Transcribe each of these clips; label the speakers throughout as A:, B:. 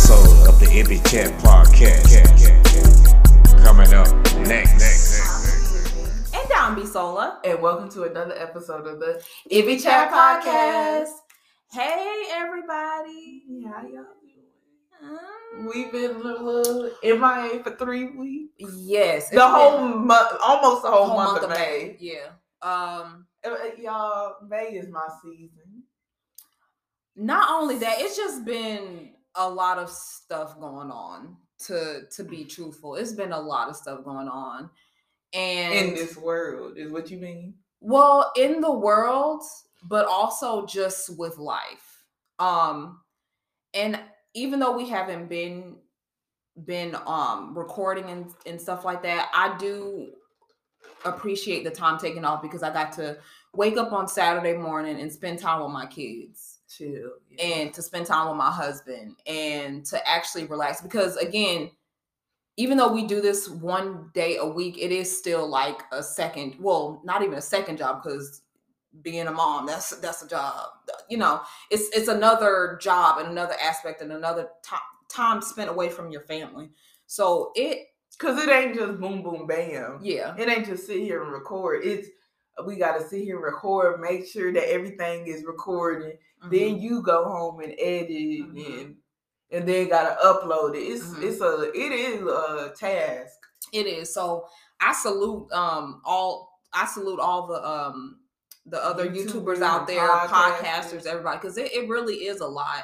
A: Ibby Chat Podcast. Coming up next.
B: And down be Sola.
C: And welcome to another episode of the
B: Ibby Chat Podcast. Hey everybody.
C: How y'all doing?
B: Mm.
C: We've been a little MIA for three weeks.
B: Yes.
C: The whole month, almost the whole,
B: whole
C: month, of May.
B: Yeah. Um
C: Uh, uh, Y'all, May is my season.
B: not only that, it's just been a lot of stuff going on to to be truthful. It's been a lot of stuff going on. And
C: In this world, is what you mean?
B: well in the world but also just with life um and even though we haven't been been um recording and, and stuff like that i do appreciate the time taken off because i got to wake up on saturday morning and spend time with my kids
C: Chill. yeah.
B: and to spend time with my husband and to actually relax because again even though we do this one day a week it is still like a second well not even a second job because being a mom that's that's a job you know it's it's another job and another aspect and another time time spent away from your family so it
C: Cause it ain't just boom boom bam.
B: yeah
C: It ain't just sit here and record. It's we gotta sit here and record, make sure that everything is recorded.
B: mhm.
C: Then you go home and edit
B: Mhm.
C: and and then gotta upload it. It's
B: Mhm.
C: it's a it is a task.
B: It is. So I salute um all I salute all the um the other YouTubers,
C: YouTubers
B: out there,
C: podcasters.
B: podcasters, everybody, because it, it really is a lot.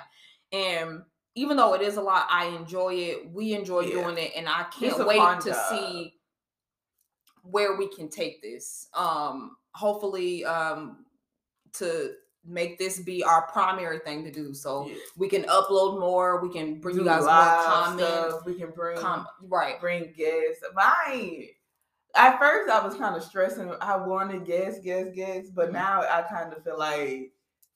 B: And even though it is a lot, I enjoy it. We enjoy
C: Yeah.
B: doing it, and I can't wait to
C: job.
B: see where we can take this. Um, hopefully, um, to make this be our primary thing to do, so
C: Yeah.
B: we can upload more. We can bring you guys more comments.
C: stuff. We can bring
B: Com- right.
C: bring guests. Ain't- at first I was kind of stressing. I wanted guests, guests, guests, but
B: Mhm.
C: now I kind of feel like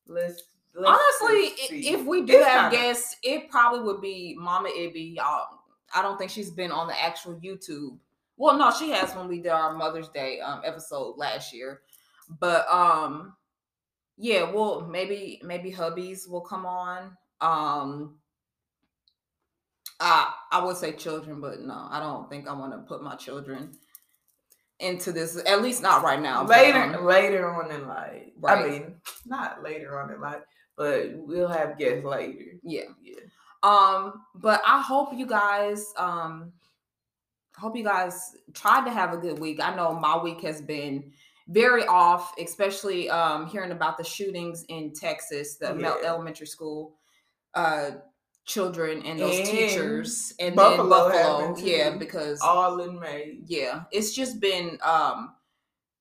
C: let's. let's
B: Honestly,
C: just
B: i-
C: see.
B: if we do
C: It's
B: have
C: kinda-
B: guests, it probably would be Mama Ibby. I don't think she's been on the actual YouTube. Well, no, she has when we did our Mother's Day um episode last year. But um yeah, well maybe maybe hubbies will come on. Um I I would say children, but no, I don't think I want to put my children into this, at least not right now. but,
C: later
B: um,
C: later on in life.
B: Right.
C: I mean, not later on in life, but we'll have guests later.
B: yeah.
C: Yeah.
B: Um, but I hope you guys um hope you guys tried to have a good week. I know my week has been very off, especially um hearing about the shootings in Texas, the mel-
C: Yeah.
B: elementary school uh children and those
C: And
B: teachers and
C: Buffalo
B: then Buffalo. Yeah, because
C: All in May.
B: yeah it's just been um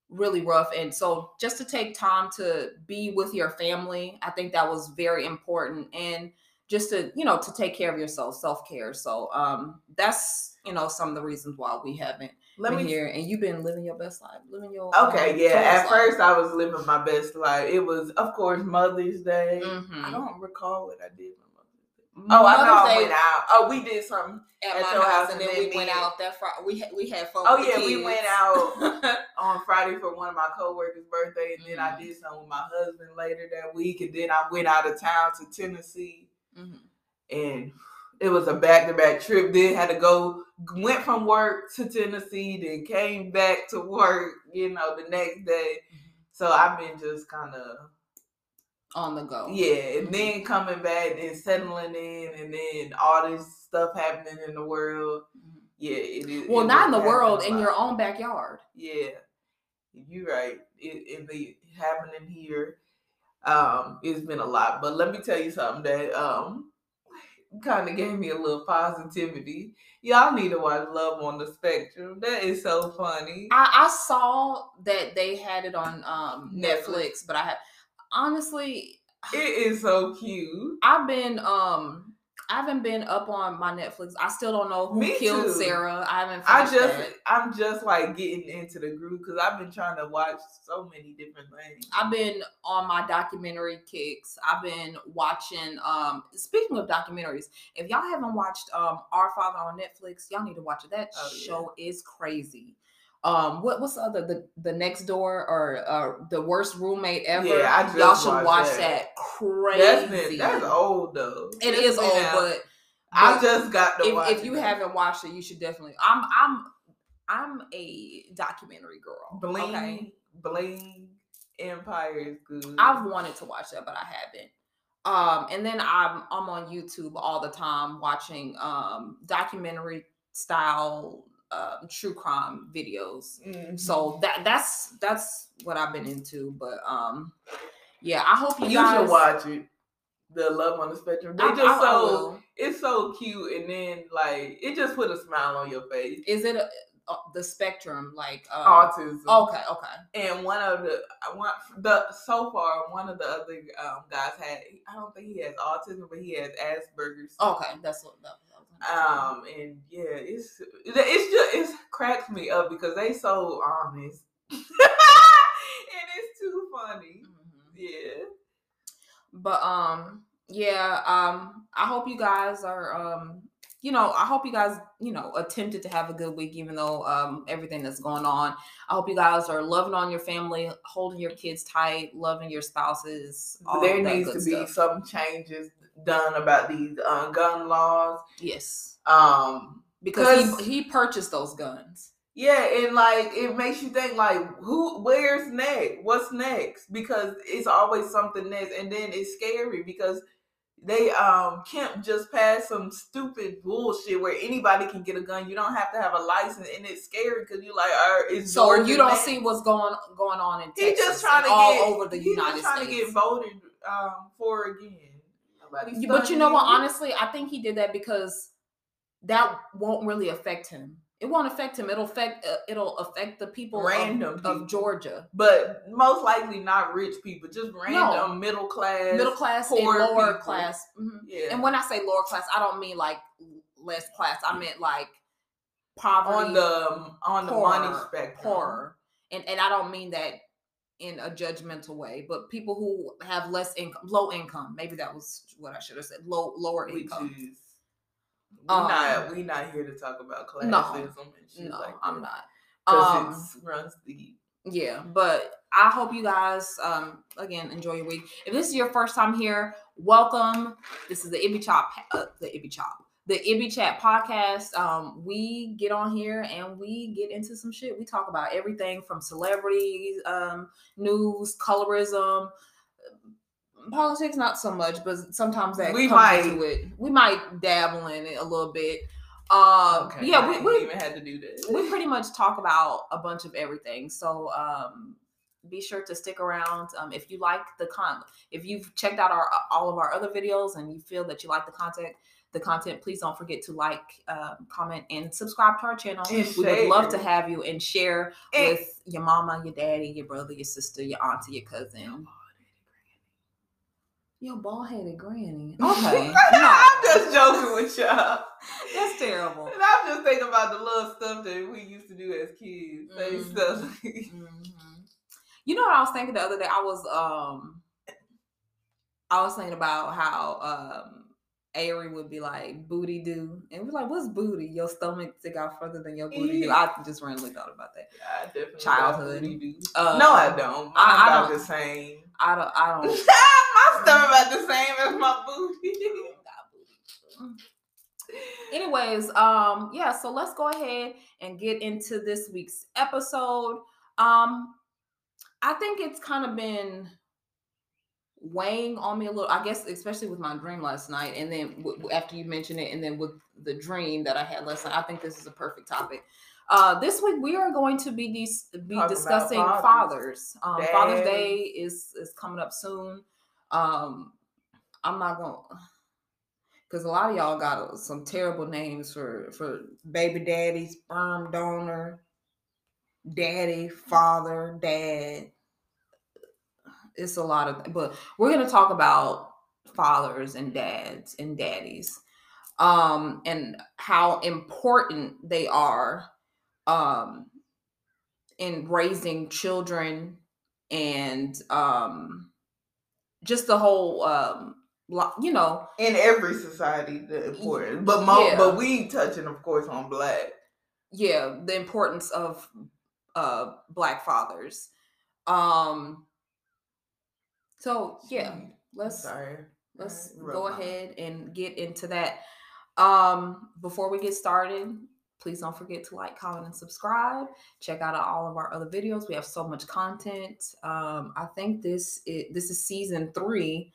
B: really rough and so just to take time to be with your family i think that was very important and just to you know to take care of yourself self-care so um that's you know some of the reasons why we haven't
C: Let
B: been
C: me
B: here and you've been living your best life living your
C: Okay,
B: um,
C: yeah. At
B: life.
C: first, I was living my best life. It was, of course, Mother's Day.
B: Mhm.
C: I don't recall what I did for Mother's Day. Oh, I know
B: Mother's
C: I went out. Oh, we did something.
B: at,
C: at
B: my house,
C: house
B: and then we went out that Friday. We had, we had fun.
C: Oh yeah, we went out on Friday for one of my co-workers birthday, and then I
B: Mhm.
C: did something with my husband later that week, and then I went out of town to Tennessee,
B: Mhm.
C: and it was a back to back trip. Then had to go, went from work to Tennessee, then came back to work, you know, the next day. So I've been just kind of
B: on the go.
C: yeah, and then coming back and settling in, and then all this stuff happening in the world.
B: Mhm.
C: Yeah, it is.
B: Well,
C: it
B: not in the world, in your own backyard.
C: Yeah, you're right. It it be happening here. Um, it's been a lot, but let me tell you something that um kind of gave me a little positivity. Y'all need to watch Love on the Spectrum. That is so funny.
B: I, I saw that they had it on um
C: Netflix.
B: But I had honestly
C: It is so cute.
B: I've been um I haven't been up on my Netflix. I still don't know who
C: Me
B: killed
C: too.
B: Sarah. I haven't
C: I just
B: that.
C: I'm just like getting into the group because I've been trying to watch so many different things.
B: I've been on my documentary kicks. I've been watching um speaking of documentaries, if y'all haven't watched um Our Father on Netflix, y'all need to watch it. That
C: Oh, yeah.
B: show is crazy. Um what what's the other the the next door or uh the worst roommate ever?
C: Yeah, I just
B: y'all should
C: watched
B: watch
C: that.
B: that. Crazy.
C: That's been that's old though.
B: It
C: It's
B: is old,
C: out.
B: but
C: I
B: But
C: just got to
B: if, if you
C: it.
B: haven't watched it, you should definitely. I'm I'm I'm a documentary girl.
C: Bling,
B: Okay,
C: Bling Empire is good.
B: I've wanted to watch that, but I haven't. Um, and then I'm I'm on YouTube all the time watching um documentary style um true crime videos.
C: Mhm.
B: So that that's that's what I've been into. But um, yeah, I hope you,
C: you
B: guys
C: should watch it. The Love on the Spectrum. They
B: I-
C: just
B: I- I
C: so
B: will.
C: it's so cute, and then like it just put a smile on your face.
B: Is it a, uh, the spectrum like um,
C: Autism.
B: Okay, okay.
C: And one of the I want the so far one of the other um, guys had I don't think he has autism, but he has Asperger's.
B: Okay, that's what that, that was.
C: Um and yeah, it's it's just it cracks me up because they so honest, and it's too funny.
B: Mhm.
C: Yeah.
B: But um, yeah, um, I hope you guys are um, you know, I hope you guys, you know, attempted to have a good week, even though um everything that's going on. I hope you guys are loving on your family, holding your kids tight, loving your spouses.
C: there needs to be
B: stuff.
C: some changes done about these uh, gun laws.
B: yes,
C: Um,
B: because
C: 'Cause-
B: he, he purchased those guns.
C: yeah, and like it makes you think like who where's next? What's next? Because it's always something next, and then it's scary because they um Kemp just passed some stupid bullshit where anybody can get a gun. You don't have to have a license, and it's scary because you're like, uh, it's
B: So
C: Georgia
B: you don't
C: next.
B: see what's going going on in
C: He
B: Texas
C: just trying to
B: all
C: get
B: over the United
C: just trying
B: States.
C: to get voted um for again. Nobody's
B: But you know what? Honestly, I think he did that because that won't really affect him. It won't affect him. It'll affect. Uh, it'll affect the people of-
C: Random
B: of,
C: people.
B: Georgia,
C: but most likely not rich people, just random middle class,
B: middle class and lower
C: people.
B: class. Mhm.
C: Yeah,
B: And when I say lower class, I don't mean like less class. I meant like poverty
C: on the on the money spectrum.
B: poorer, and and I don't mean that in a judgmental way, but people who have less income, low income. Maybe that was what I should have said. Low, lower
C: which
B: income.
C: is we
B: Um,
C: not we not here to talk about classism
B: no,
C: and shit
B: No,
C: like
B: I'm not.
C: because
B: Um,
C: it runs deep.
B: Yeah, but I hope you guys um again enjoy your week. If this is your first time here, welcome. This is the Ibby Chop, uh, the Ibby Chop, the Ibby Chat podcast. Um, we get on here and we get into some shit. We talk about everything from celebrities, um, news, colorism, politics, not so much, but sometimes that
C: We
B: comes
C: might-
B: into it. We might dabble in it a little bit. Um,
C: Okay,
B: yeah, we, we
C: even had to do this.
B: we pretty much talk about a bunch of everything. So um, be sure to stick around. Um, if you like the con, if you've checked out our all of our other videos and you feel that you like the content, the content, please don't forget to like, um, comment, and subscribe to our channel. We would love to have you and share with your mama, your daddy, your brother, your sister, your auntie, your cousin. Your bald headed granny. Okay,
C: I'm just joking with y'all.
B: That's terrible.
C: And I'm just thinking about the little stuff that we used to do as kids.
B: Mhm.
C: stuff.
B: Mhm. You know what I was thinking the other day? I was um I was thinking about how um Ari would be like booty do. And we're like, what's booty? Your stomach stick out further than your booty do. I just randomly thought about that.
C: I definitely
B: Childhood.
C: booty do.
B: Uh,
C: no, I don't.
B: I-
C: I'm
B: I
C: about
B: don't-
C: the same.
B: I don't I don't.
C: My stomach about the same as my booty.
B: anyways um yeah so let's go ahead and get into this week's episode. Um i think it's kind of been weighing on me a little i guess especially with my dream last night and then w- after you mentioned it and then with the dream that i had last night i think this is a perfect topic uh this week we are going to be dis- be
C: Talking
B: discussing
C: fathers.
B: fathers um father's day is is coming up soon um i'm not gonna because a lot of y'all got some terrible names for for baby daddy, sperm donor, daddy, father, dad. It's a lot of, but we're gonna talk about fathers and dads and daddies, um, and how important they are, um, in raising children and um, just the whole um, you know
C: In every society, the important, but mo-
B: Yeah.
C: but we touching, of course, on black.
B: yeah the importance of uh black fathers um so yeah let's
C: Sorry.
B: let's go ahead and get into that Um, before we get started, please don't forget to like, comment, and subscribe. Check out all of our other videos. We have so much content. Um, I think this is, this is season three.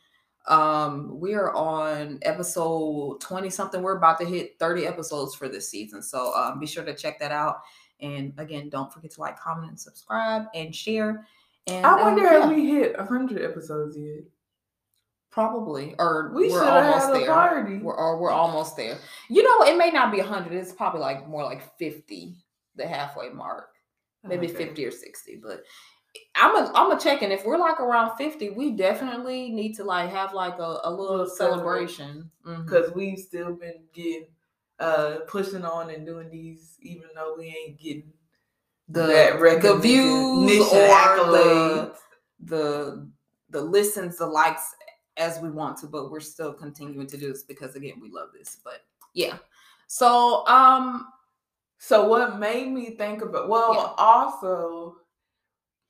B: Um, we are on episode 20 something. We're about to hit 30 episodes for this season. So um, be sure to check that out. And again, don't forget to like, comment, and subscribe and share. And
C: I
B: um,
C: wonder
B: yeah,
C: if we hit hundred episodes yet.
B: Probably or
C: We should have
B: almost
C: had a
B: there.
C: party.
B: We're or we're almost there. You know, it may not be 100. It's probably like more like 50, the halfway mark. Maybe
C: Okay.
B: 50 or 60, but I'm a I'm a check and if we're like around 50, we definitely need to like have like a, a little
C: Little
B: celebration.
C: Because we've still been getting uh pushing on and doing these even though we ain't getting
B: the
C: that
B: the views or the,
C: accolades.
B: the the listens, the likes as we want to, but we're still continuing to do this because again, we love this. But yeah. So um
C: So what made me think about well
B: Yeah.
C: also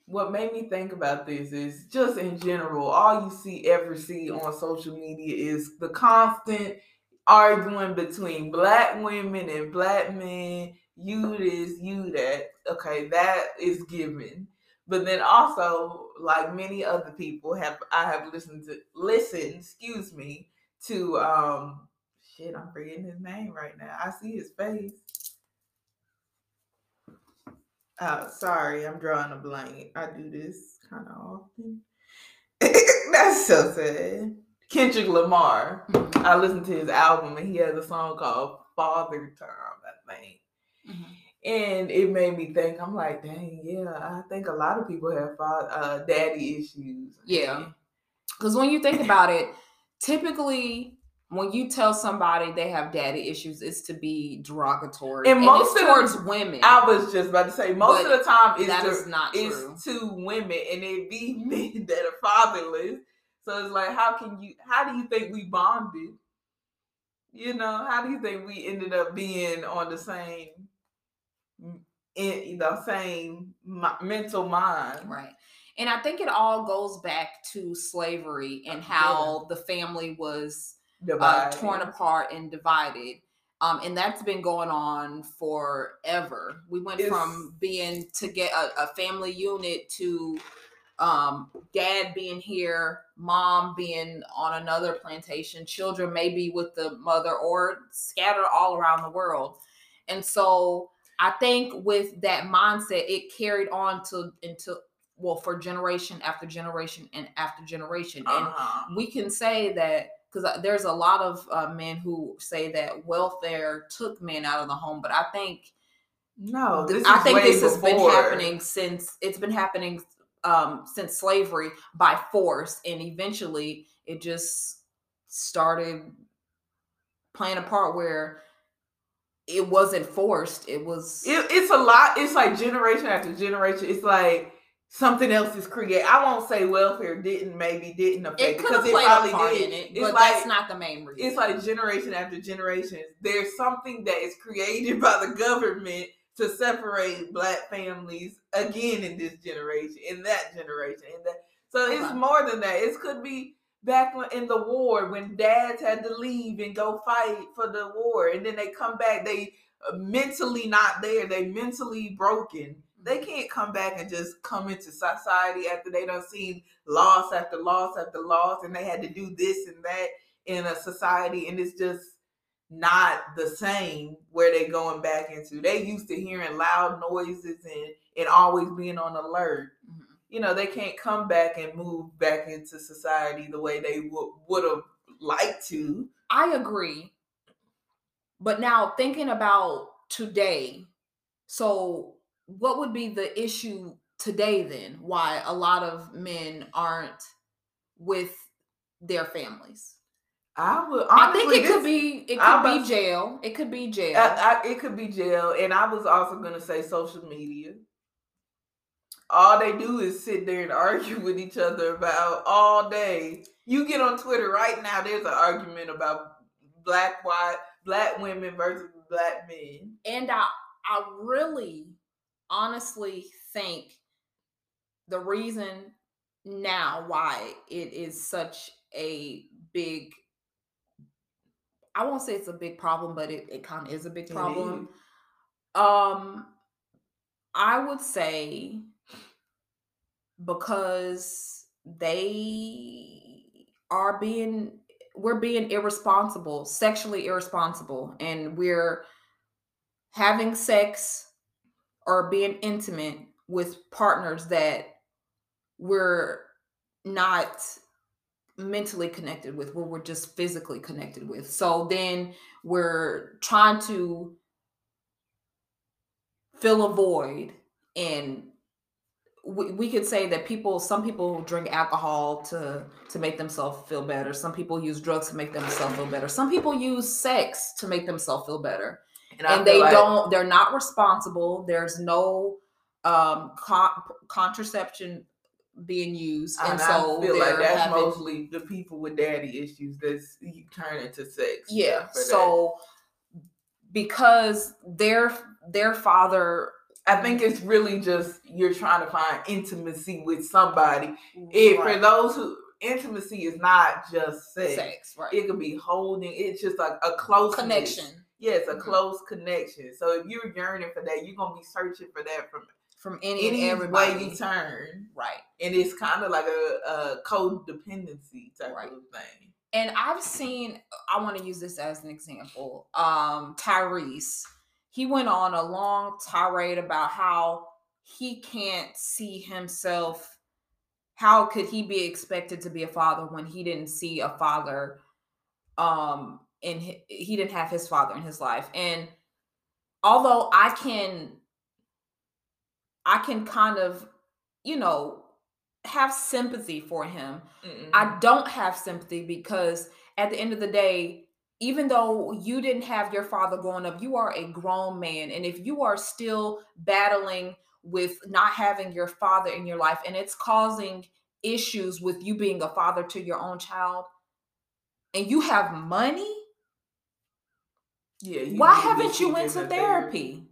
C: what made me think about this is just in general, all you see ever see on social media is the constant arguing between black women and black men. You this, you that. Okay, that is given. But then also, like many other people have I have listened to listen, excuse me, to um shit, I'm forgetting his name right now. I see his face. Uh, sorry, I'm drawing a blank. I do this kind of often. That's so sad. Kendrick Lamar. I listened to his album and he has a song called Father Time, I think.
B: mhm.
C: And it made me think, I'm like, dang, yeah, I think a lot of people have uh, daddy issues.
B: Yeah. Because when you think about it, typically when you tell somebody they have daddy issues, it's to be derogatory.
C: And
B: And,
C: most of the-
B: towards women.
C: I was just about to say, most of the time it's,
B: that
C: to,
B: is not true.
C: it's to women and it be men that are fatherless. So it's like, how can you, how do you think we bonded? You know, how do you think we ended up being on the same, in the same mental mind?
B: Right. And I think it all goes back to slavery and how the family was uh, torn apart and divided. Um, and that's been going on forever. We went
C: It's-
B: from being to get a, a family unit to um, dad being here, mom being on another plantation, children maybe with the mother or scattered all around the world. And so I think with that mindset, it carried on to until well for generation after generation and after generation. And
C: Uh-huh.
B: we can say that because there's a lot of uh, men who say that welfare took men out of the home, but I think
C: No, this
B: I think this has been happening since it's been happening um, since slavery by force, and eventually it just started playing a part where it wasn't forced. It was
C: It, it's a lot. It's like generation after generation. It's like something else is created. I won't say welfare didn't, maybe didn't affect
B: it
C: because it probably did.
B: in it,
C: it's
B: but
C: like
B: that's not the main reason.
C: it's like generation after generation. There's something that is created by the government to separate black families again in this generation, in that generation, in that. So it's more than that. It could be back in the war when dads had to leave and go fight for the war, and then they come back. They uh, mentally not there. They mentally broken. They can't come back and just come into society after they done seen loss after loss after loss, and they had to do this and that in a society, and it's just not the same where they're going back into. They used to hearing loud noises and and always being on alert. You know, they can't come back and move back into society the way they would would have liked to.
B: I agree. But now thinking about today, so what would be the issue today then? Why a lot of men aren't with their families?
C: I would.
B: I think
C: honestly,
B: it could be it could be
C: to-
B: jail. It could be jail.
C: I, I, it could be jail, and I was also gonna say social media. All they do is sit there and argue with each other about all day. You get on Twitter right now. There's an argument about black white black women versus black men.
B: and I I really honestly think the reason now why it is such a big I won't say it's a big problem, but it, it kind of is a big problem. Um, I would say because they are being we're being irresponsible, sexually irresponsible, and we're having sex or being intimate with partners that we're not mentally connected with, where we're just physically connected with. So then we're trying to fill a void and we, we could say that people some people drink alcohol to to make themselves feel better some people use drugs to make themselves feel better some people use sex to make themselves feel better
C: And,
B: and they
C: like-
B: don't they're not responsible there's no um con- contraception being used and,
C: And
B: so
C: I feel like that's
B: having
C: mostly the people with daddy issues that's you turn into sex.
B: yeah
C: for that.
B: so because their their father
C: I think it's really just you're trying to find intimacy with somebody. It for those who intimacy is not just sex.
B: sex right
C: It could be holding. It's just like a close
B: connection
C: Yes, a
B: Mhm.
C: close connection. So if you're yearning for that, you're gonna be searching for that from
B: from any,
C: any
B: and everybody
C: way you turn.
B: right
C: And it's kind of like a, a codependency type
B: Right.
C: of thing.
B: and I've seen I want to use this as an example. Um Tyrese, he went on a long tirade about how he can't see himself how could he be expected to be a father when he didn't see a father um hi- he didn't have his father in his life and although I can I can kind of you know have sympathy for him
C: Mm-mm.
B: I don't have sympathy because at the end of the day, even though you didn't have your father growing up, you are a grown man. And if you are still battling with not having your father in your life and it's causing issues with you being a father to your own child, and you have money,
C: yeah.
B: why
C: need to be
B: haven't you went to
C: the
B: therapy?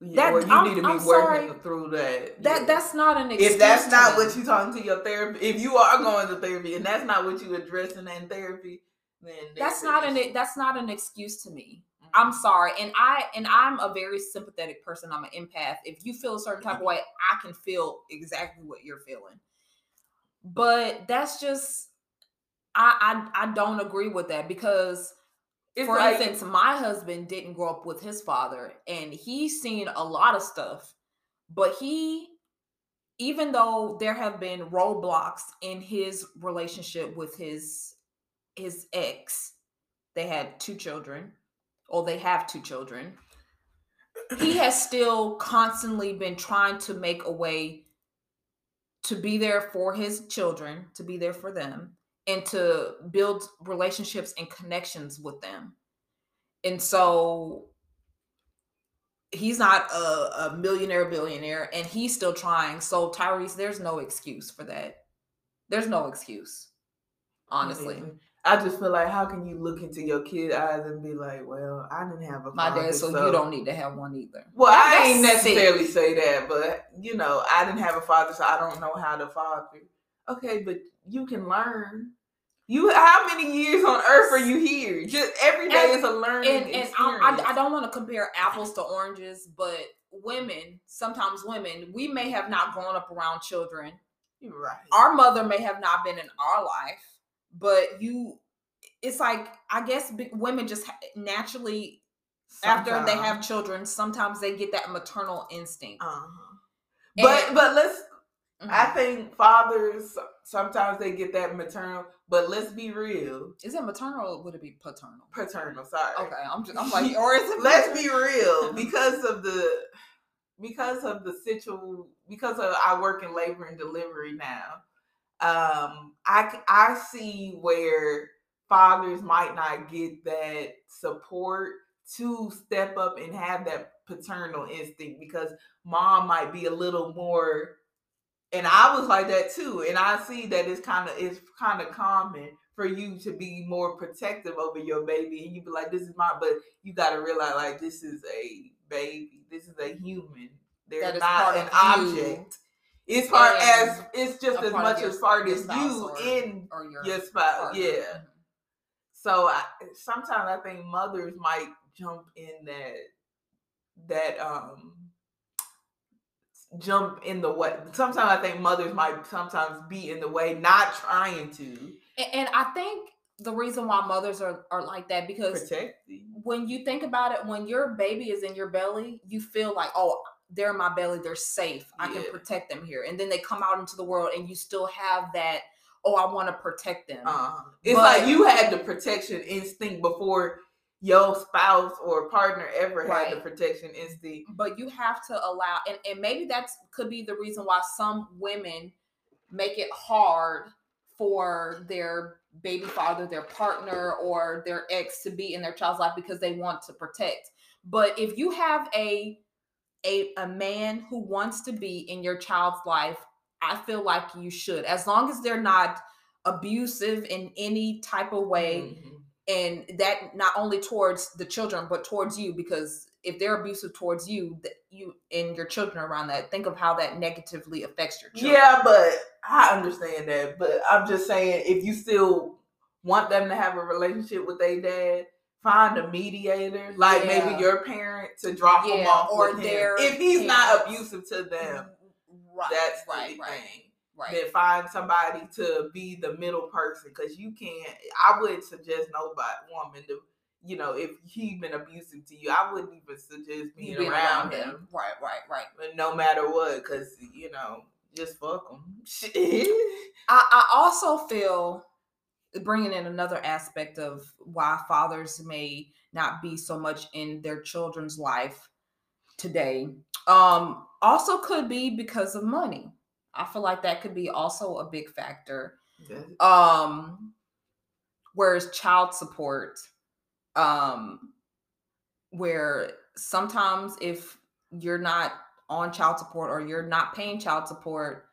C: Yeah,
B: That-
C: you
B: I'm-
C: need to be
B: I'm
C: working
B: sorry.
C: through that.
B: That
C: yeah.
B: that's not an excuse.
C: if that's not
B: me.
C: what you're talking to your therapy, if you are going to therapy and that's not what you're addressing in therapy, then
B: that's not
C: an issue.
B: that's not an excuse to me.
C: Mhm.
B: I'm sorry. And I and I'm a very sympathetic person. I'm an empath. If you feel a certain type of way, I can feel exactly what you're feeling. But that's just I I, I don't agree with that because
C: It's
B: for
C: like-
B: instance, my husband didn't grow up with his father and he's seen a lot of stuff, but he even though there have been roadblocks in his relationship with his his ex, they had two children, or they have two children. He has still constantly been trying to make a way to be there for his children, to be there for them, and to build relationships and connections with them. And so he's not a, a millionaire billionaire and he's still trying. So Tyrese, there's no excuse for that. There's no excuse. Honestly.
C: Mhm. I just feel like how can you look into your kid eyes and be like, well, I didn't have a
B: My
C: father,
B: dad, so, you don't need to have one either.
C: Well,
B: That-
C: I ain't
B: that's sick.
C: necessarily say that, but you know, I didn't have a father, so I don't know how to father. Okay, but you can learn. You, how many years on earth are you here? Just every day
B: And-
C: is a learning
B: and and. I, I, I don't want to compare apples to oranges, but women, sometimes women, we may have not grown up around children.
C: You're right.
B: Our mother may have not been in our life, but you, it's like I guess women just naturally after they have children, sometimes they get that maternal instinct.
C: Uh-huh.
B: And-
C: But but let's. I
B: Mhm.
C: think fathers sometimes they get that maternal, but let's be real,
B: is it maternal or would it be paternal?
C: paternal. Sorry.
B: Okay, I'm just I'm like, or is it?
C: let's be real because of the because of the situ because of I work in labor and delivery now. Um, I I see where fathers might not get that support to step up and have that paternal instinct because mom might be a little more and I was like that too. And I see that it's kind of it's kind of common for you to be more protective over your baby, and you be like, "This is my," but you got to realize like this is a baby, this is a human. They're not an
B: you
C: object. It's part
B: and
C: as it's just as much
B: your-
C: as part as you
B: or-
C: in
B: or your
C: your spouse.
B: partner.
C: Yeah.
B: Mhm.
C: So I, sometimes I think mothers might jump in that that um jump in the way. Sometimes I think mothers might sometimes be in the way, not trying to
B: And, and I think the reason why mothers are, are like that because
C: protect you.
B: when you think about it, when your baby is in your belly, you feel like, oh, they're in my belly, they're safe. I can protect them here. And then they come out into the world and you still have that, oh, I want to protect them.
C: Uh, it's
B: But-
C: like you had the protection instinct before your spouse or partner ever had the
B: Right.
C: protection instinct.
B: but you have to allow and, and maybe that could be the reason why some women make it hard for their baby father their partner or their ex to be in their child's life because they want to protect but if you have a a, a man who wants to be in your child's life i feel like you should as long as they're not abusive in any type of way
C: Mhm.
B: and that not only towards the children but towards you because if they're abusive towards you that you and your children around that think of how that negatively affects your children
C: Yeah, but I understand that. But I'm just saying, if you still want them to have a relationship with their dad, find a mediator, like
B: Yeah.
C: maybe your parent to drop him off
B: or
C: with him. If he's not abusive to them,
B: right
C: that's
B: right
C: the
B: right
C: thing.
B: right
C: Then find somebody to be the middle person because you can't. I would suggest nobody woman to, you know, if he's been abusive to you, I wouldn't even suggest being,
B: being
C: around, him.
B: right right right
C: But no matter what, because you know, just fuck him.
B: I, I also feel bringing in another aspect of why fathers may not be so much in their children's life today um also could be because of money. I feel like that could be also a big factor um whereas child support um where sometimes if you're not on child support or you're not paying child support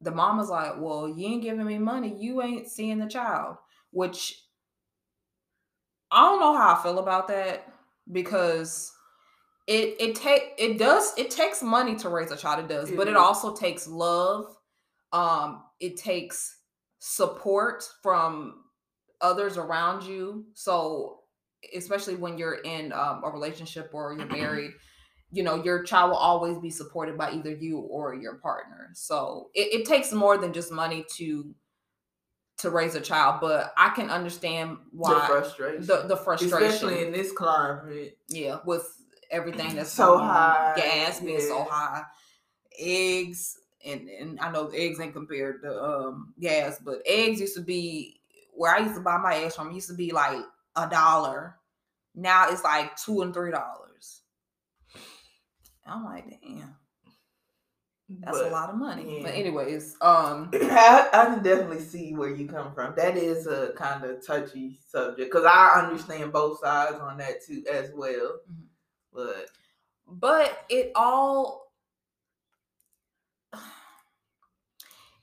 B: the mom mama's like well you ain't giving me money you ain't seeing the child which i don't know how i feel about that because it it take it does it takes money to raise a child it does but it also takes love um it takes support from others around you. So especially when you're in um, a relationship or you're married you know your child will always be supported by either you or your partner. So it, it takes more than just money to to raise a child but i can understand
C: the
B: why
C: frustration,
B: the, the frustration.
C: Especially in this climate.
B: yeah with everything that's
C: So high,
B: gas being so high eggs and and i know eggs ain't compared to um gas but eggs used to be where i used to buy my eggs from used to be like a dollar. Now it's like two and three dollars i'm like damn that's a lot of money but anyways um
C: I, I can definitely see where you come from. That is a kind of touchy subject because I understand both sides on that too as well.
B: Mhm.
C: But
B: but it all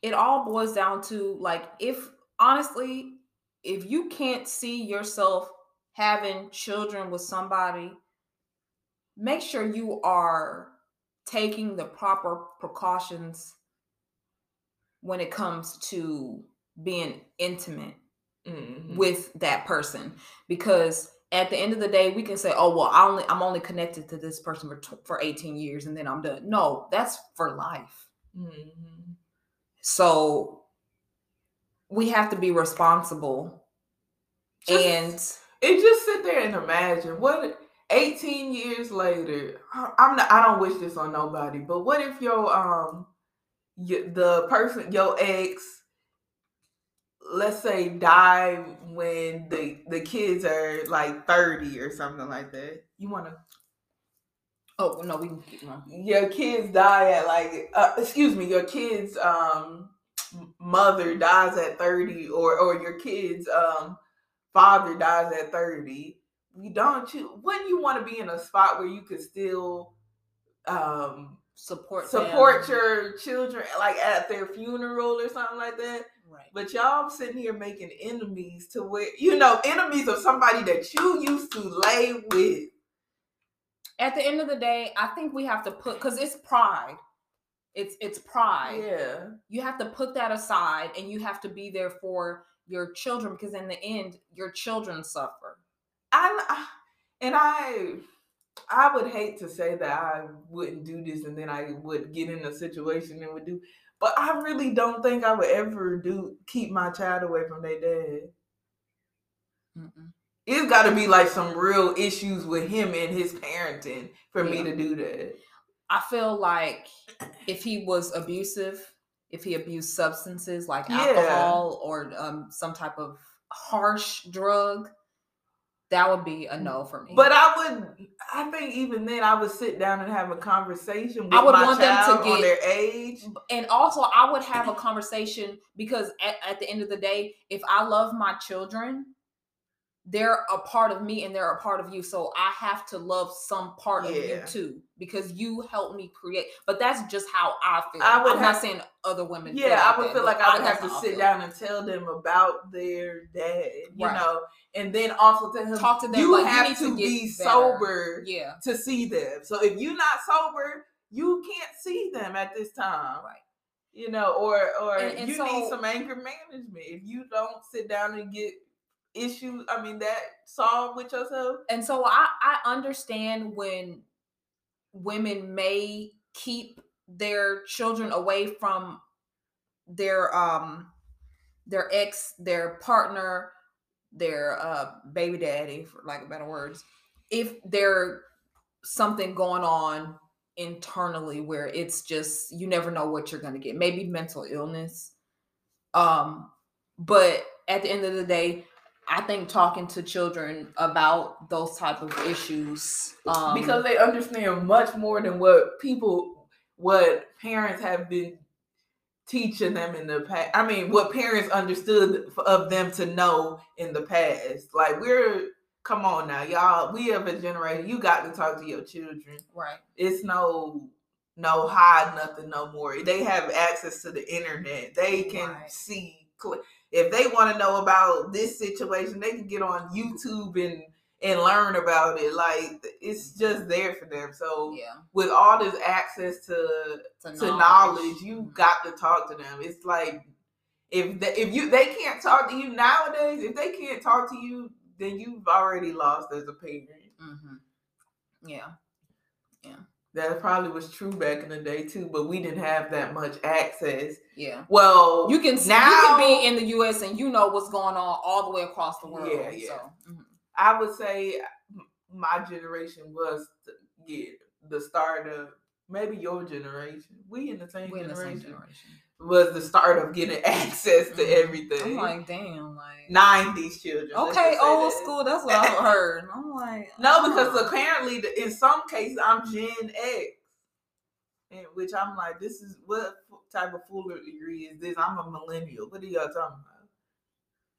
B: it all boils down to like if honestly if you can't see yourself having children with somebody make sure you are taking the proper precautions when it comes to being intimate
C: mhm.
B: with that person because at the end of the day we can say oh well i only i'm only connected to this person for, for 18 years and then i'm done no that's for life
C: Mhm.
B: so we have to be responsible
C: Just-
B: and
C: and just sit there and imagine what 18 years later i'm not i don't wish this on nobody but what if your um y- the person your ex let's say die when the the kids are like 30 or something like that you want to
B: oh no we can keep going.
C: your kids die at like uh, excuse me your kids um mother dies at 30 or or your kids um father dies at 30 you don't you wouldn't you want to be in a spot where you could still um
B: support
C: support
B: them.
C: your children like at their funeral or something like that?
B: Right.
C: But y'all sitting here making enemies to where you know enemies of somebody that you used to lay with.
B: At the end of the day i think we have to put because it's pride. It's it's pride.
C: Yeah.
B: You have to put that aside and you have to be there for your children because in the end your children suffer
C: I, and I I would hate to say that I wouldn't do this and then I would get in a situation and would do but I really don't think I would ever do keep my child away from their dad.
B: Mm-mm.
C: It's got to be like some real issues with him and his parenting for me to do that.
B: i feel like if he was abusive if he abused substances like
C: Yeah.
B: alcohol or um, some type of harsh drug that would be a no for me
C: But I would, I think even then I would sit down and have a conversation with
B: I would
C: my
B: want them to get-
C: on their age.
B: and also I would have a conversation because at, at the end of the day, if I love my children, they're a part of me and they're a part of you. So I have to love some part of you too because you helped me create. But that's just how I feel.
C: I would
B: I'm not
C: have-
B: saying other women.
C: Yeah, I would feel like I would have to sit down and tell them about their dad, you
B: Right.
C: know, and then also tell him
B: Talk to them
C: you
B: like,
C: have
B: need
C: to,
B: to
C: be
B: better.
C: sober
B: Yeah,
C: to see them. So if you're not sober, you can't see them at this time.
B: Right.
C: You know, or or
B: And- and
C: you need some anger management. If you don't sit down and get issues, I mean that solved with yourself.
B: and so I I understand when women may keep their children away from their um their ex their partner their uh baby daddy for lack of better words if there's something going on internally where it's just you never know what you're going to get maybe mental illness um but at the end of the day i think talking to children about those type of issues um
C: because they understand much more than what people what parents have been teaching them in the past i mean what parents understood of them to know in the past. Like we're come on now y'all we have a generation you got to talk to your children.
B: Right.
C: It's no no hide nothing no more. They have access to the internet. They can
B: Right.
C: see cl- if they want to know about this situation they can get on youtube and and learn about it. Like it's just there for them. So
B: yeah.
C: with all this access to
B: to,
C: to knowledge. you got to talk to them. It's like if they, if you they can't talk to you nowadays if they can't talk to you then you've already lost as a parent.
B: Hmm yeah
C: That probably was true back in the day too, but we didn't have that much access.
B: yeah
C: Well,
B: you can s- you
C: now
B: can be in the us and you know what's going on all the way across the world
C: Yeah, yeah.
B: so mhm.
C: I would say my generation was the, yeah, the start of maybe your generation. We in the same
B: we in the same generation
C: Was the start of getting access to
B: Mhm.
C: everything.
B: i'm like damn like
C: nineties children.
B: okay old
C: that.
B: school that's what i've heard And i'm like
C: No, because
B: uh,
C: apparently, the- in some cases, I'm Gen X, and which I'm like, this is what type of foolery is this? I'm a millennial. What are y'all talking about?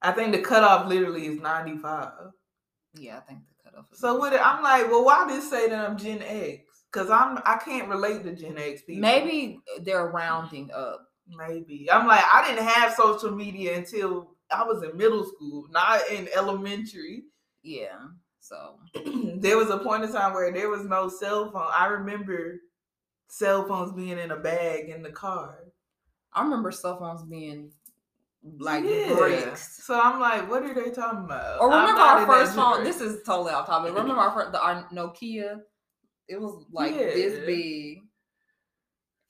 C: I think the cutoff literally is 95.
B: yeah i think the cutoff is
C: So what? I'm like, well, why did they say that I'm Gen X? Because I'm I can't relate to Gen X people.
B: maybe they're rounding up
C: maybe I'm like I didn't have social media until I was in middle school, not in elementary.
B: yeah so
C: there was a point in time where there was no cell phone. I remember cell phones being in a bag in the car.
B: i remember cell phones being like
C: Yeah.
B: bricks
C: So I'm like, what are they talking about?
B: Or remember our first phone? This is totally off topic. Remember our first, the, our Nokia? It was like this big,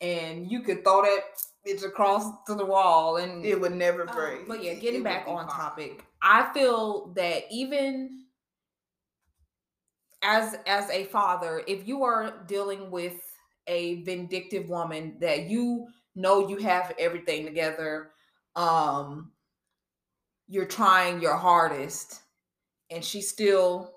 B: and you could throw that bitch across to the wall, and
C: it would never
B: Oh,
C: break.
B: But yeah, getting
C: would
B: back on
C: fine.
B: topic, I feel that even as as a father, if you are dealing with a vindictive woman that you know you have everything together, um, you're trying your hardest, and she's still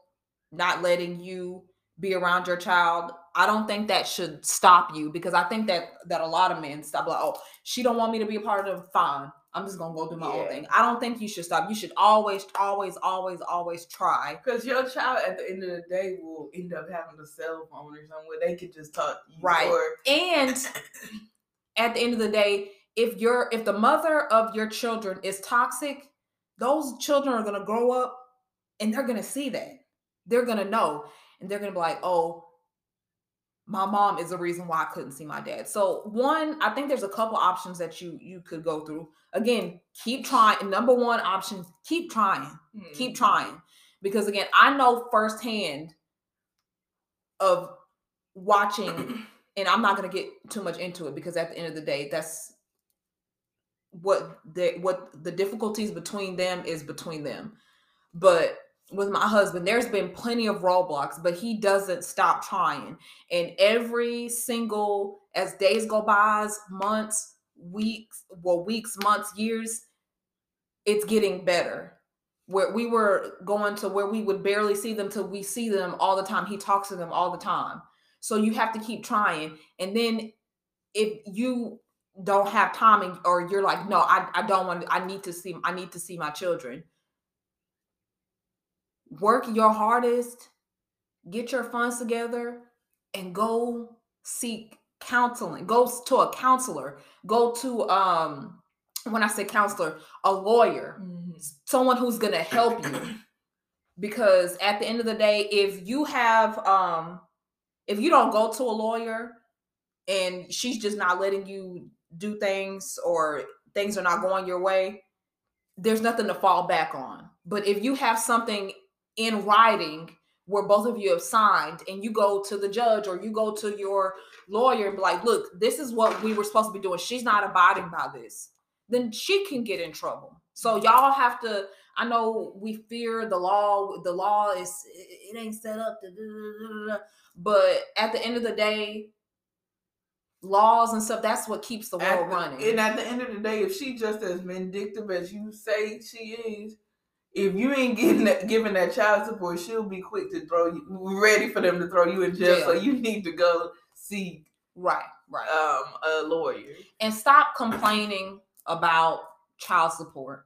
B: not letting you be around your child. I don't think that should stop you because I think that that a lot of men stop like, oh, she don't want me to be a part of it. Fine. I'm just gonna go do my own thing. I don't think you should stop. You should always, always, always, always try.
C: Because your child at the end of the day will end up having a cell phone or something where they could just talk.
B: Right.
C: Or
B: And at the end of the day, if you're if the mother of your children is toxic, those children are gonna grow up and they're gonna see that. They're gonna know. And they're gonna be like, oh, my mom is the reason why I couldn't see my dad. So one, I think there's a couple options that you you could go through. Again, keep trying. Number one option, keep trying. Keep
C: Mhm.
B: trying. Because again, I know firsthand of watching, and I'm not gonna get too much into it because at the end of the day, that's what the what the difficulties between them is between them. But with my husband, there's been plenty of roadblocks, but he doesn't stop trying. And every single as days go by, months, weeks, well, weeks, months, years, it's getting better. Where we were going to where we would barely see them till we see them all the time. He talks to them all the time. So you have to keep trying. And then if you don't have time and, or you're like, no, I, I don't want I need to see I need to see my children. Work your hardest, get your funds together, and go seek counseling. Go to a counselor. Go to um when I say counselor, a lawyer
C: Mhm.
B: someone who's going to help you because at the end of the day if you have um if you don't go to a lawyer and she's just not letting you do things or things are not going your way there's nothing to fall back on but if you have something in writing where both of you have signed and you go to the judge or you go to your lawyer and be like look this is what we were supposed to be doing she's not abiding by this then she can get in trouble. So y'all have to. I know we fear the law. The law is it ain't set up to, but at the end of the day, laws and stuff. That's what keeps the world
C: the-
B: running.
C: And at the end of the day, if she just as vindictive as you say she is, if you ain't getting that, giving that child support, she'll be quick to throw you, ready for them to throw you in jail. So you need to go seek
B: right, right.
C: um, a lawyer.
B: and stop complaining about child support.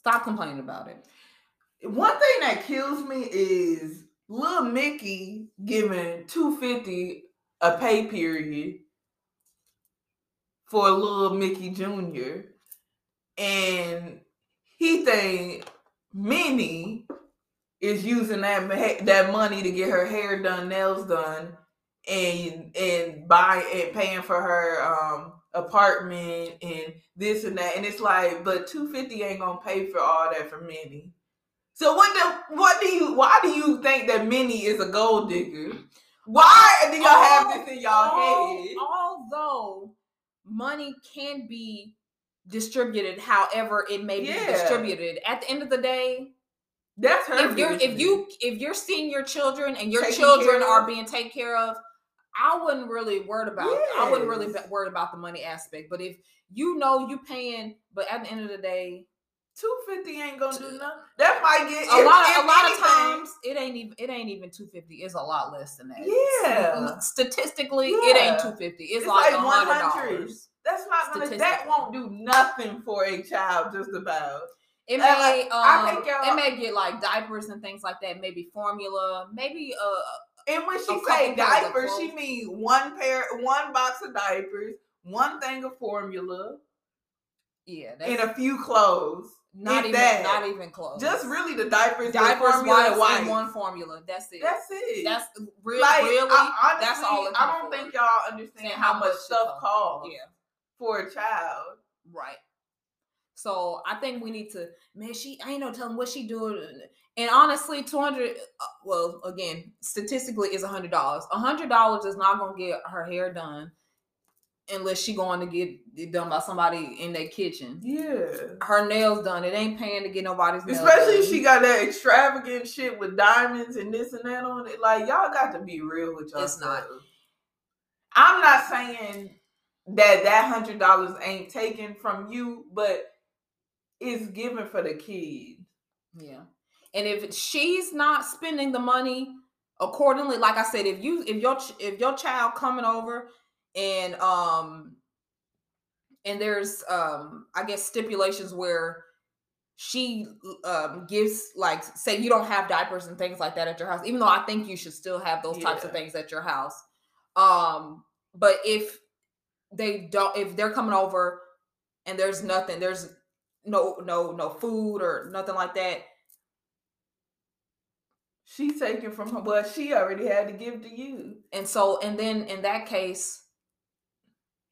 B: Stop complaining about it.
C: One thing that kills me is little Mickey giving two fifty a pay period for little Mickey Jr. And he think Minnie is using that that money to get her hair done, nails done, and and buy and paying for her um apartment and this and that. And it's like, but two fifty ain't gonna pay for all that for Minnie. So what the what do you why do you think that Minnie is a gold digger? Why do y'all have this in y'all head?
B: Although money can be distributed however it may be distributed, at the end of the day,
C: That's her.
B: if you're if you if you're seeing your children and your
C: Taken
B: children are being taken care of, I wouldn't really worried about. I wouldn't really be worried about the money aspect. But if you know you paying, but at the end of the day,
C: two fifty ain't gonna do nothing. That might get
B: a
C: if-
B: lot
C: if
B: of a lot of times it ain't even it ain't even two fifty. It's a lot less than that.
C: Yeah.
B: statistically, it ain't two fifty. It's,
C: It's
B: like
C: like
B: hundred
C: 100.
B: dollars.
C: That's not gonna. That won't do nothing for a child. Just about.
B: It may,
C: I
B: um,
C: think y'all-
B: it may get like diapers and things like that. Maybe formula. Maybe uh,
C: And when she say
B: couple pairs of
C: diapers, she
B: clothes.
C: mean one pair, one box of diapers, one thing of formula,
B: yeah, that's
C: and a few clothes.
B: not even
C: that.
B: not even close.
C: Just really the diapers,
B: diapers,
C: formula,
B: wipes,
C: and wipes.
B: and one formula. That's it.
C: That's it.
B: That's re-
C: like
B: really.
C: I, honestly,
B: that's all.
C: I don't think y'all understand how
B: how
C: much
B: much
C: stuff
B: costs Yeah,
C: for a child.
B: right. So I think we need to, man. She, I ain't no telling what she doing. And honestly, two hundred. Uh, well, again, statistically, is a hundred dollars. A hundred dollars is not gonna get her hair done unless she going to get it done by somebody in their kitchen.
C: Yeah.
B: Her nails done. It ain't paying to get nobody's nails
C: Especially if she got that extravagant shit with diamonds and this and that on it. Like y'all got to be real with yourself.
B: It's not.
C: I'm not saying that that hundred dollars ain't taken from you, but it's given for the kid.
B: Yeah. And if she's not spending the money accordingly, like I said, if you if your if your child coming over and um and there's um I guess stipulations where she um gives like say you don't have diapers and things like that at your house, even though I think you should still have those types of things at your house. Um, but if they don't if they're coming over and there's nothing, there's no no no food or nothing like that
C: She taking from her what she already had to give to you.
B: And so, and then in that case,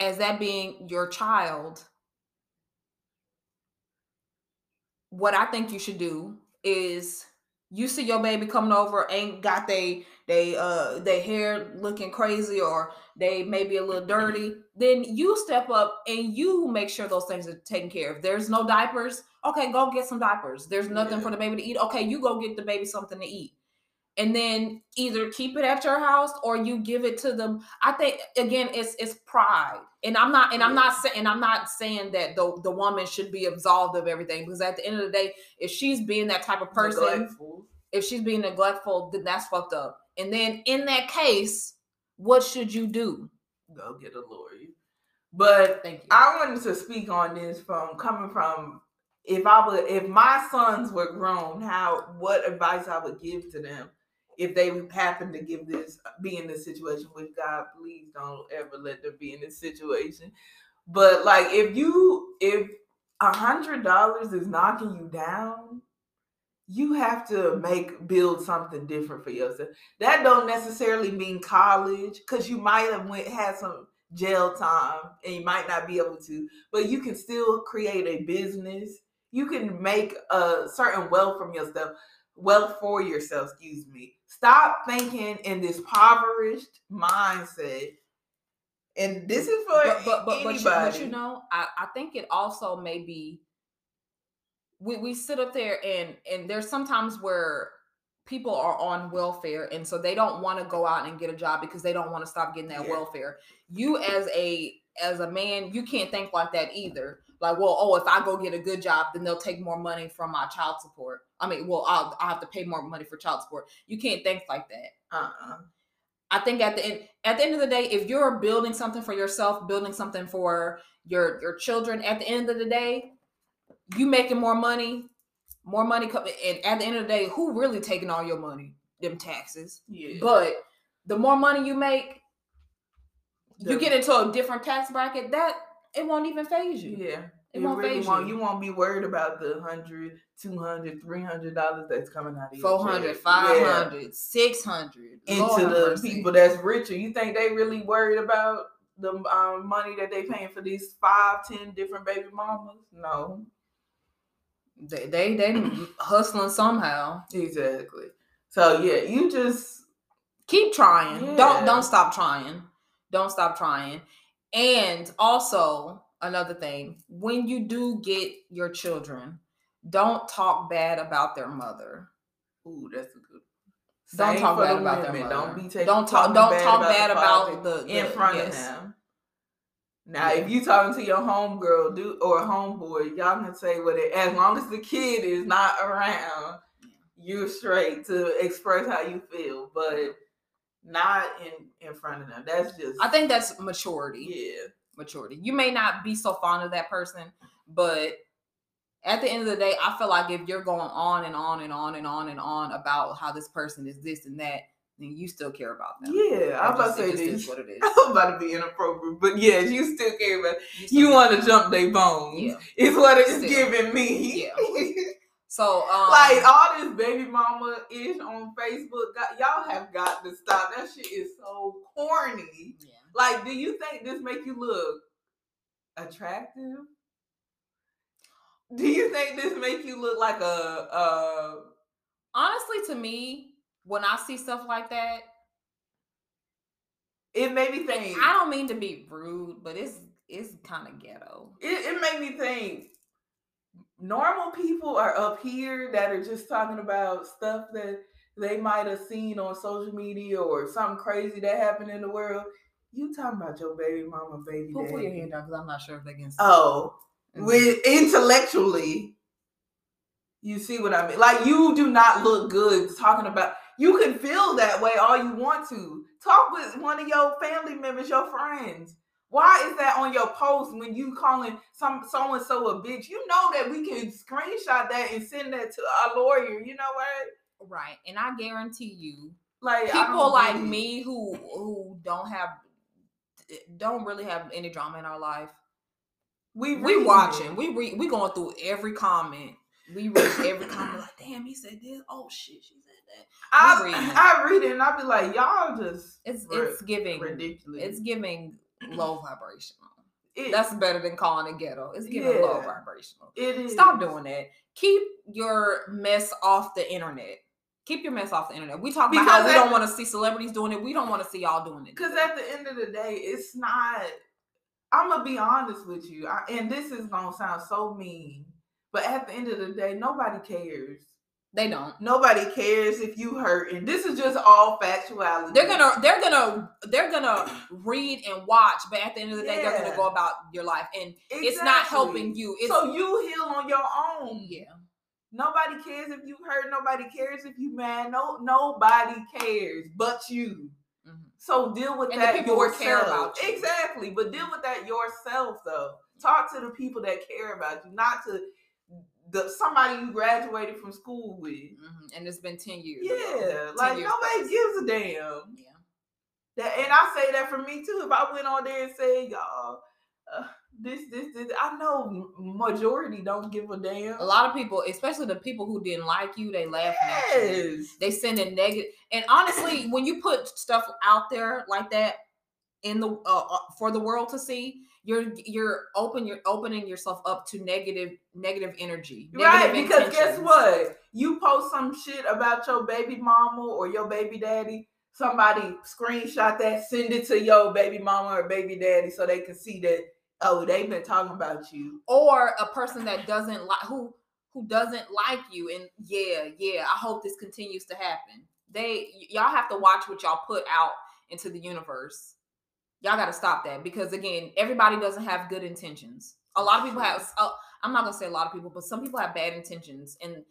B: as that being your child, what I think you should do is you see your baby coming over, ain't got they they uh they hair looking crazy or they may be a little dirty, then you step up and you make sure those things are taken care of. There's no diapers, okay, go get some diapers. There's nothing
C: Yeah.
B: for the baby to eat, okay, you go get the baby something to eat. And then either keep it at your house or you give it to them. I think again, it's it's pride, and I'm not and I'm not saying I'm not saying that the the woman should be absolved of everything because at the end of the day, if she's being that type of person,
C: Neglectful.
B: if she's being neglectful, then that's fucked up. And then in that case, what should you do?
C: Go get a lawyer. But
B: Thank you.
C: I wanted to speak on this from coming from if I would if my sons were grown, how what advice I would give to them if they happen to give this be in this situation with God, please don't ever let them be in this situation. But like if you if a hundred dollars is knocking you down, you have to make build something different for yourself. That don't necessarily mean college, because you might have went had some jail time and you might not be able to, but you can still create a business. You can make a certain wealth from yourself, wealth for yourself, excuse me. Stop thinking in this impoverished mindset. And this is for
B: but but but, but,
C: anybody.
B: you, but you know, I, I think it also may be we, we sit up there and and there's sometimes where people are on welfare and so they don't want to go out and get a job because they don't want to stop getting that
C: Yeah.
B: welfare. You as a as a man, you can't think like that either. Like, well, oh, if I go get a good job, then they'll take more money from my child support. I mean, well, I'll, I'll have to pay more money for child support. You can't think like that.
C: uh-uh.
B: I think at the end at the end of the day, if you're building something for yourself, building something for your your children, at the end of the day, you making more money, more money coming. And at the end of the day, who really taking all your money? Them taxes.
C: Yeah.
B: But the more money you make, you get into a different tax bracket. That it won't even phase you.
C: Yeah.
B: It won't
C: really
B: phase
C: won't,
B: you.
C: you won't be worried about the 100 200 300 dollars that's coming out of your
B: 400,
C: check.
B: 500, 600.
C: Yeah.
B: Lord
C: into
B: have
C: the people that's richer you think they really worried about the um, money that they paying for these five ten different baby mamas no
B: They they they hustling somehow.
C: exactly so yeah you just
B: keep trying
C: Yeah.
B: don't don't stop trying don't stop trying and also another thing when you do get your children don't talk bad about their mother
C: ooh that's a good
B: Don't talk bad
C: the
B: about their mother.
C: Don't be taking
B: Don't talk- don't talk bad
C: the
B: about
C: father
B: the-
C: in front
B: yes.
C: of them. Now, if you talking to your homegirl do or homeboy, y'all can say what it as long as the kid is not around, you're straight to express how you feel, but not in in front of them. That's just
B: i think that's maturity
C: yeah.
B: maturity you may not be so fond of that person but at the end of the day i feel like if you're going on and on and on and on and on about how this person is this and that then you still care about them
C: Yeah, I'm about to say
B: just is
C: this.
B: what it is
C: I'm about to be inappropriate, but yes, you still care about.
B: still
C: You want to jump their bones.
B: Yeah.
C: It's what it's
B: Still.
C: giving me.
B: Yeah. So um
C: like all this baby mama ish on Facebook, got, y'all have got to stop. That shit is so corny.
B: yeah.
C: Like, do you think this make you look attractive? Do you think this make you look like a uh
B: honestly to me, when I see stuff like that,
C: it made me think
B: I don't mean to be rude, but it's it's kind of ghetto.
C: it, it made me think normal people are up here that are just talking about stuff that they might have seen on social media or something crazy that happened in the world. You talking about your baby mama, baby
B: Put, put your hand down because I'm not sure if they can. see.
C: Oh,
B: Mhm.
C: with intellectually, you see what I mean? Like you do not look good talking about. You can feel that way all you want to. Talk with one of your family members, your friends. Why is that on your post when you calling some so and so a bitch? You know that we can screenshot that and send that to our lawyer. You know what?
B: right, and I guarantee you,
C: Like
B: people like me who who don't have don't really have any drama in our life.
C: we
B: We watching, we re, we going through every comment. We read every comment like, damn, he said this. Oh shit, she said that.
C: I,
B: reading.
C: I read it and I'll be like, y'all just
B: It's
C: ri-
B: it's giving
C: ridiculous.
B: it's giving low vibrational.
C: It-
B: That's better than calling it ghetto. It's giving low vibrational.
C: it is.
B: Stop doing that. Keep your mess off the internet. Keep your mess off the internet. We talk about
C: Because
B: how we don't want to see celebrities doing it. We don't want to see y'all doing it.
C: Because at the end of the day, it's not. I'm gonna be honest with you, I, and this is gonna sound so mean, but at the end of the day, nobody cares.
B: They don't.
C: Nobody cares if you hurt, and this is just all factuality.
B: They're gonna they're gonna they're gonna read and watch, but at the end of the day, they're gonna go about your life, and it's not helping you. It's
C: so you heal on your own.
B: yeah.
C: Nobody cares if you hurt. Nobody cares if you mad. No, nobody cares but you.
B: Mhm.
C: So deal with
B: And
C: that
B: people
C: yourself.
B: care about you.
C: Exactly, but deal with that yourself though. Talk to the people that care about you, not to the somebody you graduated from school with.
B: Mhm. And it's been ten years.
C: Yeah,
B: 10
C: like
B: years
C: nobody
B: past.
C: gives a damn.
B: Yeah.
C: That, and I say that for me too. If I went on there and said, y'all, uh, this, this, this, I know majority don't give a damn.
B: A lot of people, especially the people who didn't like you, they laughing at you.
C: Yes.
B: They send a negative. And honestly, when you put stuff out there like that in the uh, uh, for the world to see, you're you're open you're opening yourself up to negative negative energy.
C: Right,
B: negative
C: because guess what? You post some shit about your baby mama or your baby daddy. Somebody screenshot that, send it to your baby mama or baby daddy so they can see that. Oh, they've been talking about you.
B: Or a person that doesn't like who who doesn't like you, and yeah, yeah. I hope this continues to happen. They y- y'all have to watch what y'all put out into the universe. Y'all got to stop that because again, everybody doesn't have good intentions. A lot of people have. Uh, I'm not gonna say a lot of people, but some people have bad intentions, and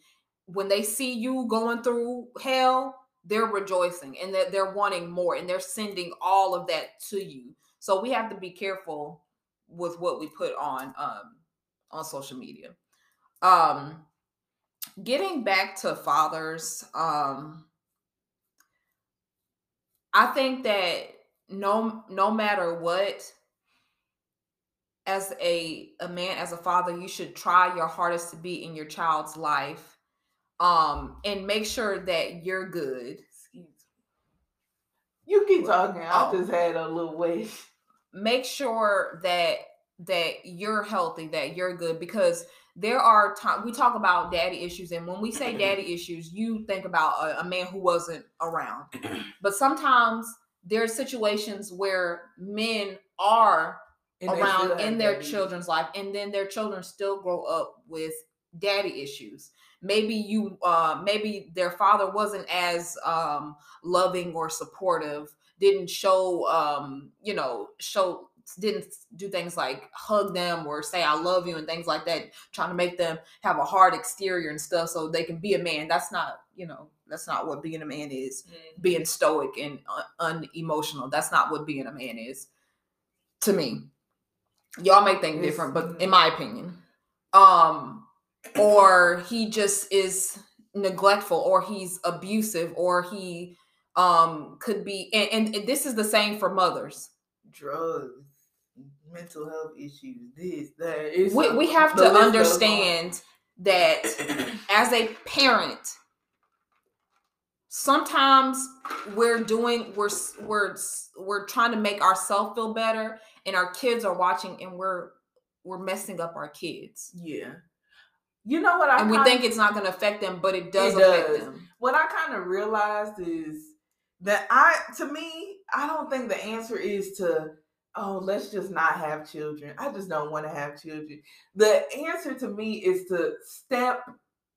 B: when they see you going through hell, they're rejoicing and they're, they're wanting more, and they're sending all of that to you. So we have to be careful with what we put on um on social media. Um getting back to fathers, um I think that no no matter what as a a man as a father you should try your hardest to be in your child's life um and make sure that you're good
C: You keep talking. I
B: Oh.
C: just had a little wish.
B: make sure that that you're healthy that you're good because there are times we talk about daddy issues and when we say daddy issues you think about a, a man who wasn't around but sometimes there are situations where men are
C: And
B: around in their children's life and then their children still grow up with daddy issues. Maybe you uh maybe their father wasn't as um loving or supportive didn't show um you know show didn't do things like hug them or say i love you and things like that trying to make them have a hard exterior and stuff so they can be a man. That's not you know that's not what being a man is
C: Mhm.
B: being stoic and un- unemotional. That's not what being a man is to me. Y'all may think different, but in my opinion, um, or he just is neglectful, or he's abusive, or he um could be, and, and this is the same for mothers.
C: Drugs, mental health issues, this, that.
B: We, we have to
C: list goes on.
B: understand that as a parent sometimes we're doing we're we're we're trying to make ourselves feel better and our kids are watching and we're we're messing up our kids
C: Yeah. You know what I
B: and we think it's not going to affect them but it does
C: It
B: affect
C: does.
B: them
C: what I kind of realized is that I, to me, I don't think the answer is to, oh, let's just not have children. I just don't want to have children. The answer to me is to step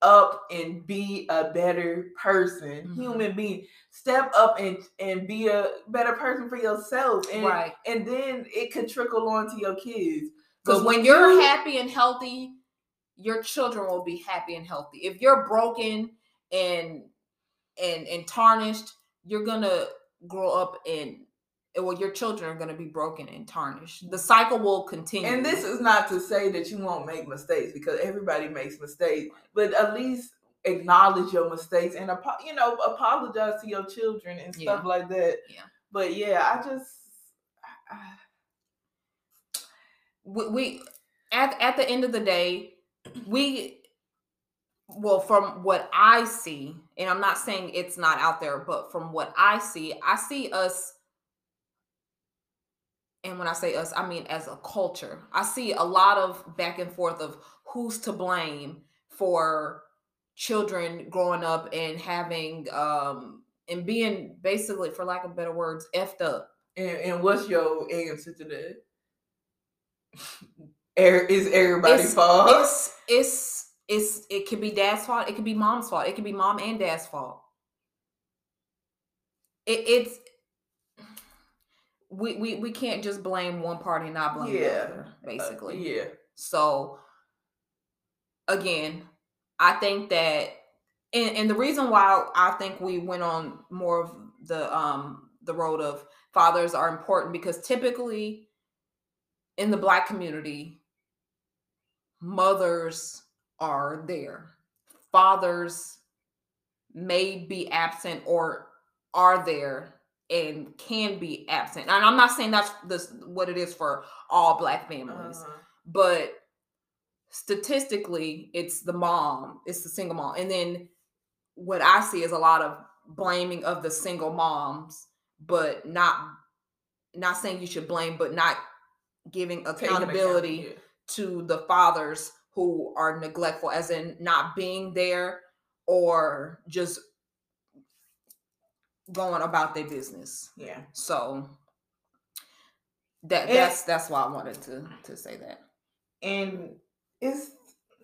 C: up and be a better person,
B: Mhm.
C: human being. Step up and and be a better person for yourself, and
B: right
C: and then it could trickle on to your kids.
B: because when you're
C: you-
B: happy and healthy your children will be happy and healthy if you're broken and and and tarnished you're gonna grow up and well your children are gonna be broken and tarnished the cycle will continue
C: And this is not to say that you won't make mistakes because everybody makes mistakes, but at least acknowledge your mistakes and you know apologize to your children and stuff
B: Yeah.
C: like that.
B: Yeah.
C: But yeah, I just I-
B: we, we at at the end of the day we well, from what I see, and I'm not saying it's not out there, but from what I see, I see us. And when I say us, I mean as a culture. I see a lot of back and forth of who's to blame for children growing up and having um and being basically, for lack of better words, effed up.
C: And, and what's your answer to that? Er- everybody's
B: It's,
C: fault?
B: it's it's it's it could be dad's fault. It could be mom's fault. It could be mom and dad's fault. It, it's we, we we can't just blame one party and not blame the
C: Yeah.
B: other,
C: Uh,
B: basically.
C: yeah.
B: So again, I think that and, and the reason why I think we went on more of the um the road of fathers are important because typically in the black community mothers are there. Fathers may be absent or are there and can be absent. And I'm not saying that's this what it is for all black families
C: Uh-huh.
B: but statistically it's the mom it's the single mom and then what i see is a lot of blaming of the single moms but not not saying you should blame but not giving
C: account,
B: accountability
C: yeah.
B: to the fathers who are neglectful as in not being there or just going about their business
C: Yeah.
B: so that
C: And-
B: that's that's why i wanted to to say that
C: And it's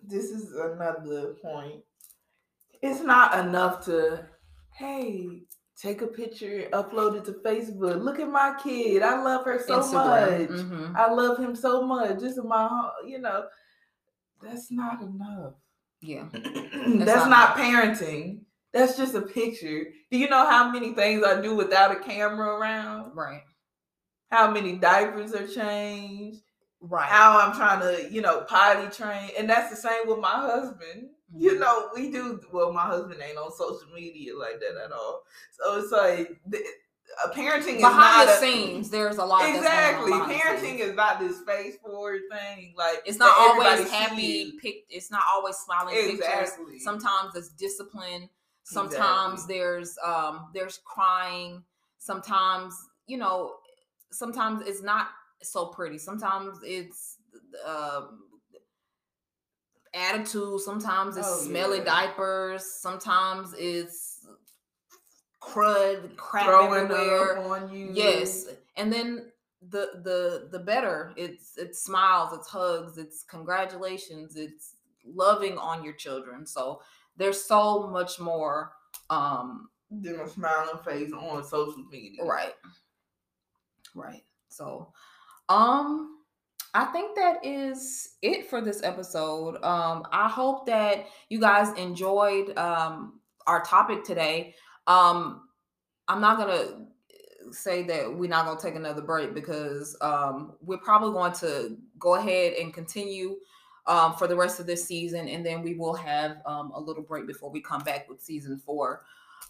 C: this is another point. It's not enough to, hey, take a picture, upload it to Facebook. Look at my kid. I love her so
B: Instagram.
C: much.
B: Mhm.
C: I love him so much. This is my, you know, that's not enough.
B: Yeah.
C: that's
B: not
C: not parenting. That's just a picture. Do you know how many things I do without a camera around?
B: Right.
C: How many diapers are changed?
B: Right.
C: how I'm trying to, you know, potty train. And that's the same with my husband. You
B: Mhm.
C: know, we do, well, my husband ain't on social media like that at all. So it's like, the, parenting is
B: Behind
C: not
B: the
C: a-
B: scenes, there's a lot. that's going on
C: Exactly. Parenting is not this face forward thing. Like,
B: It's not always happy. Pic- it's not always smiling pictures.
C: Exactly.
B: Sometimes it's discipline. Sometimes
C: Exactly.
B: there's um there's crying. Sometimes you know. Sometimes it's not so pretty. Sometimes it's um attitude. Sometimes it's
C: Oh,
B: smelly
C: yeah.
B: diapers. Sometimes it's crud, crap
C: Throwing
B: everywhere.
C: on you.
B: Yes, and then the the the better it's it's smiles, it's hugs, it's congratulations, it's loving on your children. So there's so much more. Um,
C: Then a smiling face on social media.
B: right, right. So, um, I think that is it for this episode. Um, I hope that you guys enjoyed um our topic today. Um, I'm not gonna say that we're not going to take another break because um, we're probably going to go ahead and continue um, for the rest of this season, and then we will have um, a little break before we come back with season four.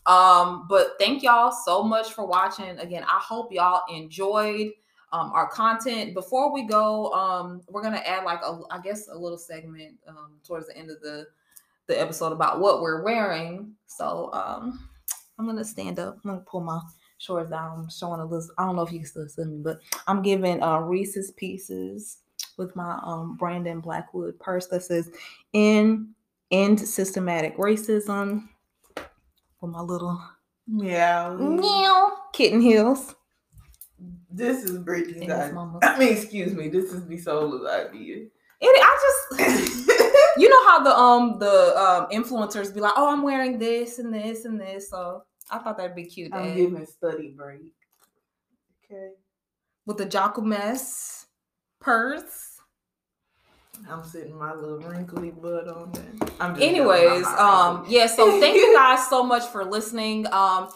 B: Um, but thank y'all so much for watching. Again, I hope y'all enjoyed um, our content. Before we go, um, we're gonna add like a, I guess, a little segment um, towards the end of the the episode about what we're wearing. So I'm gonna stand up. I'm gonna pull my shorts down. I'm showing a little. I don't know if you can still see me, but I'm giving uh, Reese's Pieces with my um, Brandon Blackwood purse that says "In End Systematic Racism" with my little
C: meow
B: meow kitten heels.
C: This is Brittany's idea. I mean, excuse me. This is Bisola's idea.
B: It, I just, you know how the um the um influencers be like, oh, I'm wearing this and this and this. So I thought that'd be cute.
C: I'm giving study break. Okay.
B: with the Jacquemus purse.
C: I'm sitting my little wrinkly butt on there. I'm
B: Anyways,
C: joking, I'm not
B: um, yeah. So thank you guys so much for listening. Um,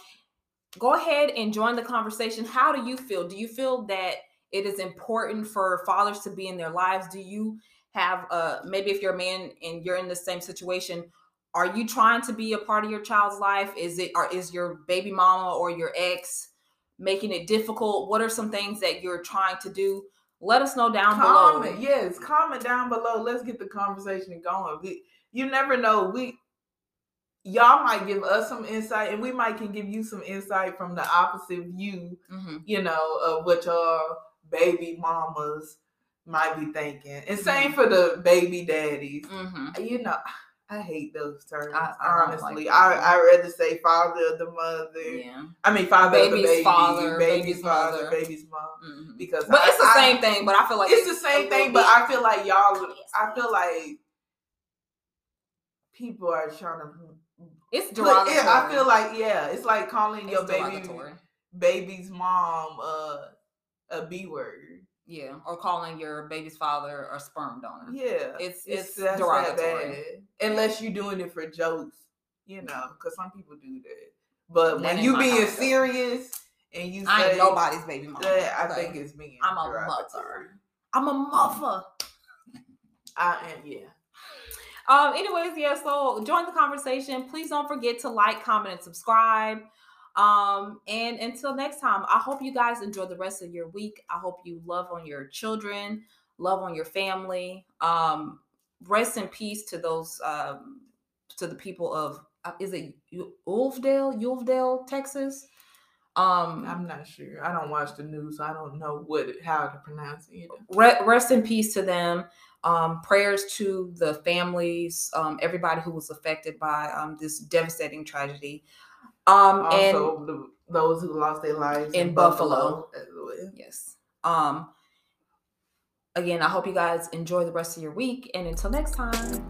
B: go ahead and join the conversation. How do you feel? Do you feel that it is important for fathers to be in their lives? Do you have uh maybe if you're a man and you're in the same situation? Are you trying to be a part of your child's life? Is it or is your baby mama or your ex making it difficult? What are some things that you're trying to do? Let us know down below.
C: Yes, comment down below. Let's get the conversation going. We, you never know. We y'all might give us some insight, and we might can give you some insight from the opposite view.
B: hmm
C: You know of what y'all baby mamas might be thinking, and same for the baby daddies.
B: hmm
C: You know, I hate those terms.
B: I- I don't like
C: honestly. I I rather say father of the mother.
B: Yeah.
C: I mean, father of the
B: Baby's
C: baby,
B: father,
C: baby's,
B: baby's
C: father,
B: mother.
C: baby's mom.
B: Mhm.
C: Because
B: But
C: I-
B: it's the
C: I-
B: same thing. But I feel like
C: it's the same thing, but I feel like y'all. I feel like people are trying to.
B: it's derogatory.
C: yeah, I feel like yeah, it's like calling your
B: It's
C: baby
B: derogatory.
C: baby's mom uh, a b word.
B: Yeah, or calling your baby's father a sperm donor.
C: Yeah,
B: It's it's,
C: that
B: derogatory.
C: Unless you're doing it for jokes, you know, because some people do that. But
B: That
C: when you being serious and you
B: I
C: say
B: ain't nobody's baby mama.
C: I think it's being.
B: I'm a mother. I'm a mother.
C: I am. Yeah.
B: Um, anyways, yeah, so join the conversation. Please don't forget to like, comment, and subscribe. Um, and until next time, I hope you guys enjoy the rest of your week. I hope you love on your children, love on your family. Um, rest in peace to those um to the people of uh, is it Ulfdale, Ulfdale, Texas? Um,
C: I'm not sure. I don't watch the news. So I don't know what how to pronounce it either.
B: rest in peace to them. Um, prayers to the families, um, everybody who was affected by um, this devastating tragedy. Um, and
C: Also, the, those who lost their lives
B: In Buffalo.
C: well.
B: yes, um, again, I hope you guys enjoy the rest of your week. And until next time.